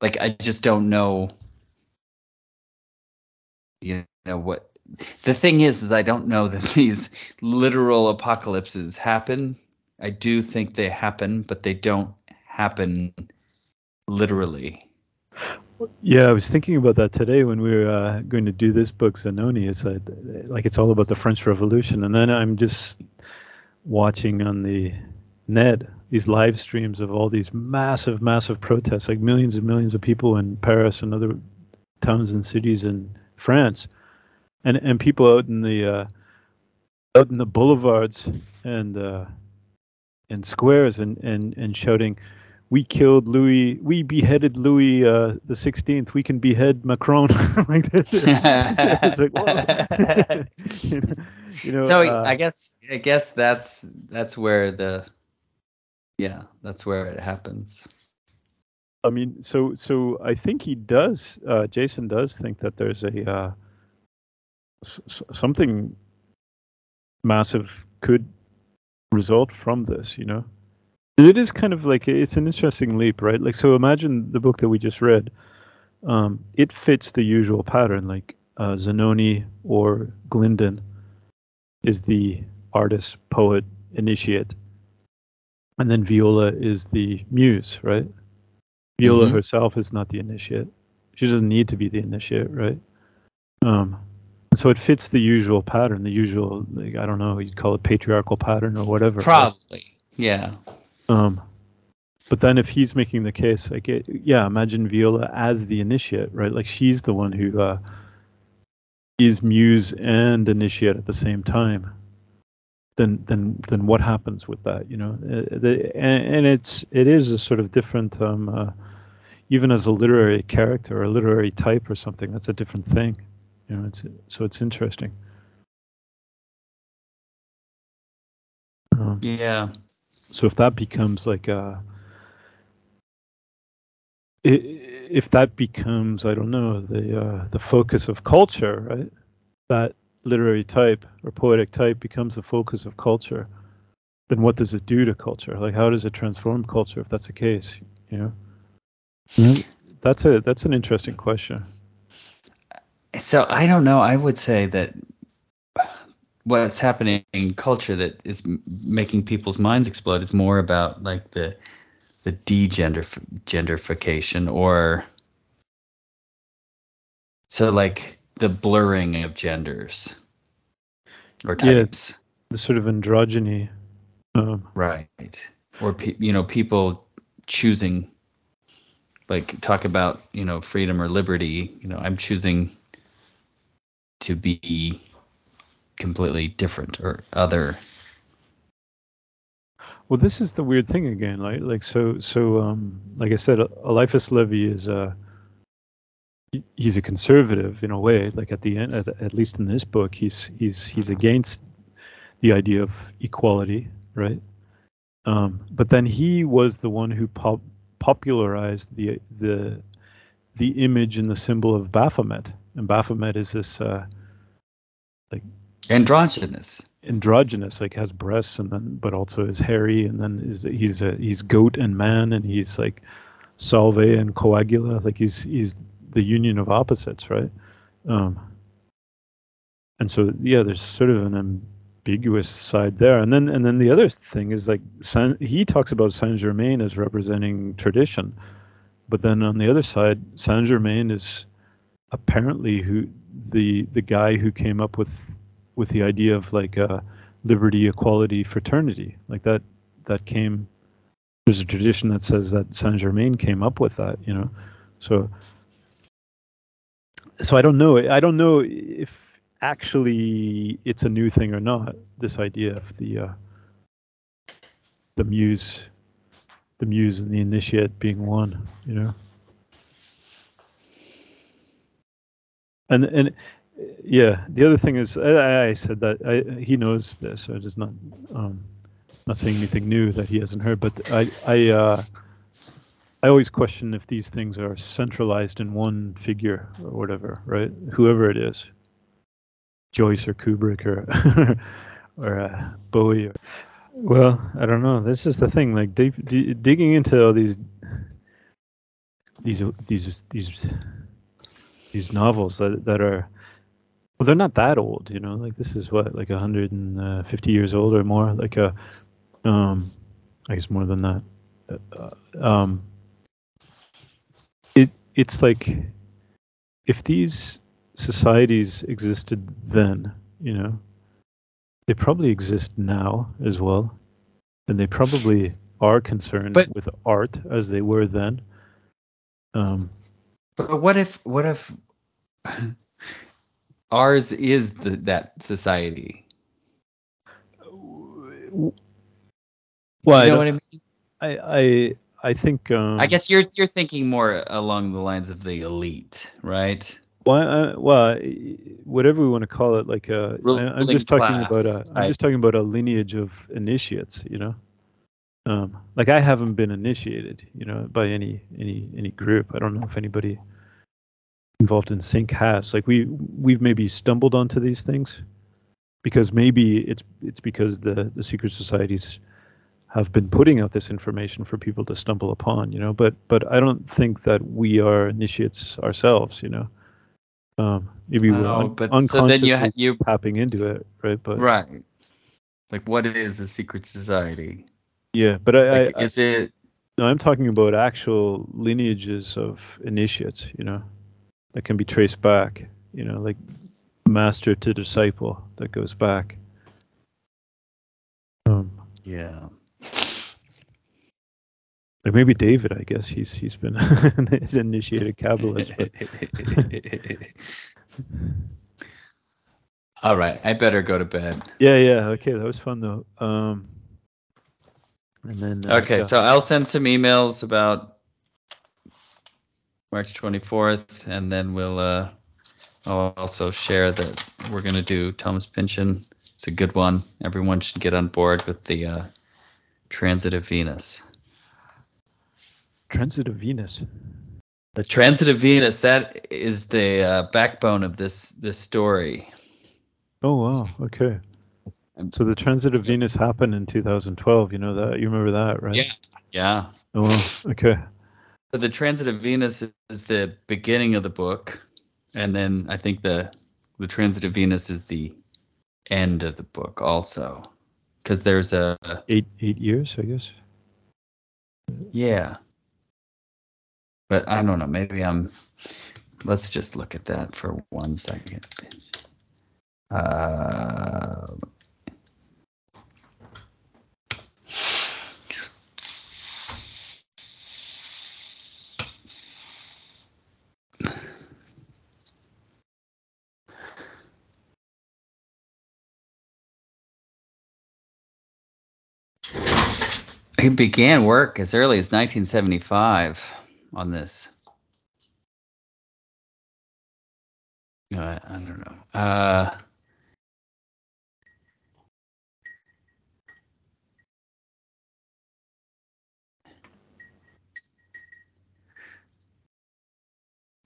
Like I just don't know. You know what? The thing is, is I don't know that <laughs> these literal apocalypses happen. I do think they happen, but they don't happen literally. Yeah, I was thinking about that today when we were uh, going to do this book, Zanoni. It's like, like it's all about the French Revolution, and then I'm just watching on the net these live streams of all these massive, massive protests, like millions and millions of people in Paris and other towns and cities in France, and and people out in the uh, out in the boulevards and uh, and squares and and and shouting we killed Louis, we beheaded Louis uh, the Sixteenth. We can behead Macron <laughs> like this. <laughs> it's <laughs> like, you, know, you know, So uh, I guess I guess that's that's where the yeah that's where it happens. I mean, so so I think he does. Uh, Jason does think that there's a uh, s- something massive could result from this. You know. It is kind of like it's an interesting leap, right? Like, so imagine the book that we just read. Um, it fits the usual pattern, like uh, Zanoni or Glyndon is the artist, poet, initiate, and then Viola is the muse, right? Viola mm-hmm. herself is not the initiate. She doesn't need to be the initiate, right? Um, so it fits the usual pattern, the usual, like, I don't know, you'd call it patriarchal pattern or whatever. Probably, right? yeah. Um, but then if he's making the case, like, it, yeah, imagine Viola as the initiate, right? Like she's the one who uh, is muse and initiate at the same time. Then, then, then what happens with that? You know, uh, and, and, it's it is a sort of different, um, uh, even as a literary character or a literary type or something. That's a different thing. You know, it's so it's interesting. Um, yeah, so if that becomes like a, if that becomes I don't know the uh, the focus of culture, right? That literary type or poetic type becomes the focus of culture. Then what does it do to culture? Like how does it transform culture if that's the case? You know, mm-hmm. that's a that's an interesting question. So I don't know. I would say that what's happening in culture that is making people's minds explode is more about like the the degender genderification or so like the blurring of genders or types. Yeah, the sort of androgyny. Um, right. Or pe- you know people choosing like talk about you know freedom or liberty. You know I'm choosing to be completely different or other. Well, this is the weird thing again. Like, like so, so, um, like I said, Eliphas Levi is a he's a conservative in a way. Like at the end, at, at least in this book, he's he's he's against the idea of equality, right? Um, but then he was the one who pop, popularized the the the image and the symbol of Baphomet, and Baphomet is this uh, like androgynous. Androgynous like has breasts and then but also is hairy and then is he's a he's goat and man and he's like solve and coagula. Like he's he's the union of opposites right? Um and so yeah there's sort of an ambiguous side there. And then and then the other thing is like Saint, he talks about saint germain as representing tradition but then on the other side saint germain is apparently who the the guy who came up with with the idea of like uh, liberty, equality, fraternity. Like that that came. There's a tradition that says that Saint Germain came up with that. You know, so so I don't know. I don't know if actually it's a new thing or not. This idea of the uh, the muse, the muse and the initiate being one. You know. And and yeah, the other thing is, I, I said that I, he knows this, so it is not um, not saying anything new that he hasn't heard. But I I uh, I always question if these things are centralized in one figure or whatever, right? Whoever it is, Joyce or Kubrick or <laughs> or uh, Bowie. Or, well, I don't know. This is the thing. Like deep, d- digging into all these these these these these novels that that are well, they're not that old, you know. Like this is what, like 150 years old or more. Like a, um, I guess more than that. Uh, um, it it's like if these societies existed then, you know, they probably exist now as well, and they probably are concerned But- with art as they were then. Um, But what if what if <laughs> ours is the, that society? well, you I, what I mean? I, I, I think. Um, I guess you're you're thinking more along the lines of the elite, right? Well, I, well, whatever we want to call it, like uh, I, I'm just talking class about a, I'm just talking about a lineage of initiates, you know. Um, like I haven't been initiated, you know, by any any any group. I don't know if anybody involved in sync has. Like we we've maybe stumbled onto these things because maybe it's it's because the the secret societies have been putting out this information for people to stumble upon, you know. But but I don't think that we are initiates ourselves, you know. Um, maybe we're Oh, un- but so then unconsciously you you tapping into it, right? But right. Like what is a secret society? yeah, but I, Like, I, is it No, I'm talking about actual lineages of initiates, you know, that can be traced back, you know, like master to disciple that goes back. Um, yeah. like maybe David, I guess he's he's been <laughs> he's initiated Kabbalist, but <laughs> All right, I better go to bed. yeah, yeah, okay, that was fun though. Um, and then uh, Okay, yeah. so I'll send some emails about March 24th, and then we'll uh, I'll also share that we're gonna do Thomas Pynchon. It's a good one. Everyone should get on board with the uh, Transit of Venus. Transit of Venus. The Transit of Venus. That is the uh, backbone of this this story. Oh wow, okay. So the transit of Venus happened in 2012. You know that? You remember that, right? Yeah. Yeah. Oh okay. So the Transit of Venus is the beginning of the book, and then I think the the Transit of Venus is the end of the book also, because there's a Eight eight years, I guess. yeah. But I don't know. Maybe I'm. Let's just look at that for one second. Uh, he began work as early as 1975 on this. I, I don't know. Uh,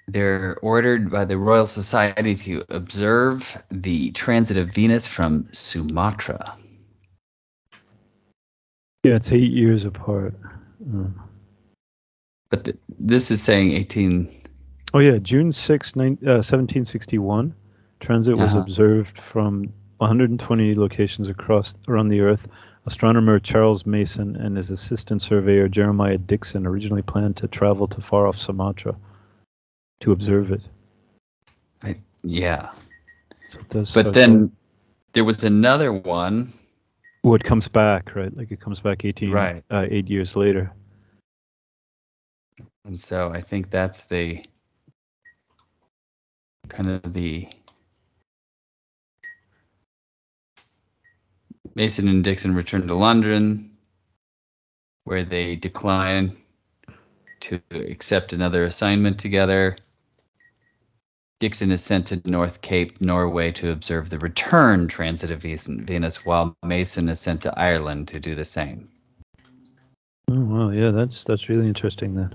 they're ordered by the Royal Society to observe the transit of Venus from Sumatra. Yeah, it's eight years apart. Um, But th- this is saying 18. oh yeah, June 6, nine, uh, 1761. Transit was Uh-huh. observed from 120 locations across around the Earth. Astronomer Charles Mason and his assistant surveyor Jeremiah Dixon originally planned to travel to far off Sumatra to observe it. I, Yeah. So But then there was another one. Well, it comes back, right? Like it comes back 18, Right. uh, eight years later. And so I think that's the kind of the Mason and Dixon return to London, where they decline to accept another assignment together. Dixon is sent to North Cape, Norway to observe the return transit of Venus, while Mason is sent to Ireland to do the same. Oh well, yeah, that's that's really interesting then.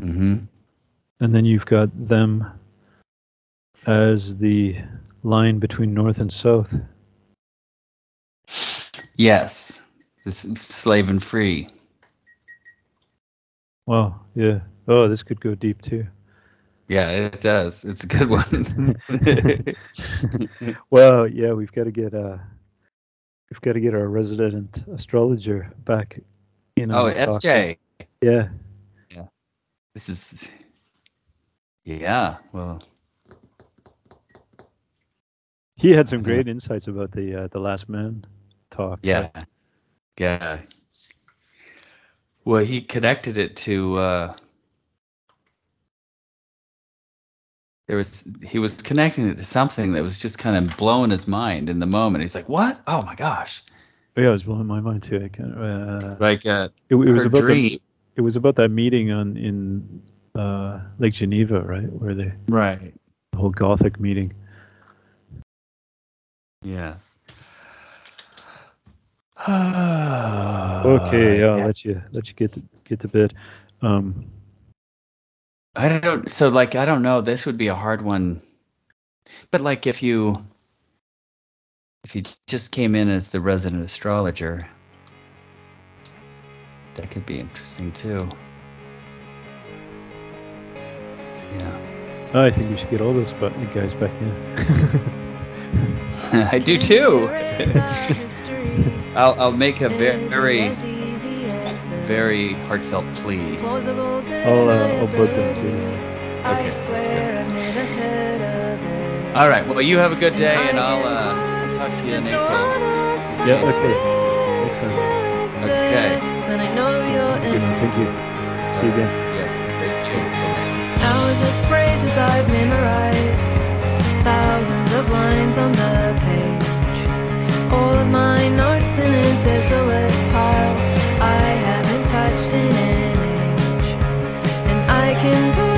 hmm And then you've got them as the line between north and south. Yes, this is slave and free. Wow, yeah. Oh, this could go deep too. Yeah, it does. It's a good one. <laughs> <laughs> Well, yeah, we've got to get uh we've got to get our resident astrologer back. You know, oh, to talk. SJ. Yeah. Yeah. This is. Yeah. Well. He had some great insights about the uh, the Last Man talk. Yeah. Right? Yeah. Well, he connected it to. Uh, there was he was connecting it to something that was just kind of blowing his mind in the moment. He's like, "What? Oh my gosh!" Yeah, it was blowing my mind too. I of, uh, like uh, it, it was about dream. The, it was about that meeting on in uh, Lake Geneva, right, where they right the whole Gothic meeting. Yeah. <sighs> okay, yeah, I'll yeah. let you let you get to get to bed. Um, I don't. So like, I don't know. This would be a hard one. But like, if you if you just came in as the resident astrologer, that could be interesting too. Yeah. Oh, I think we should get all those guys back in. <laughs> I do too. <laughs> I'll, I'll make a very, very, very heartfelt plea. I'll, uh, I'll bug them too. Okay, that's good. All right. Well, you have a good day, and I'll. Uh, talk to you in April. Yeah, okay. Excellent. Okay. And you're Thank you. See you again. Yeah, thank you. Hours of phrases I've memorized, thousands of lines on the page. All of my notes in a desolate pile I in age. And I can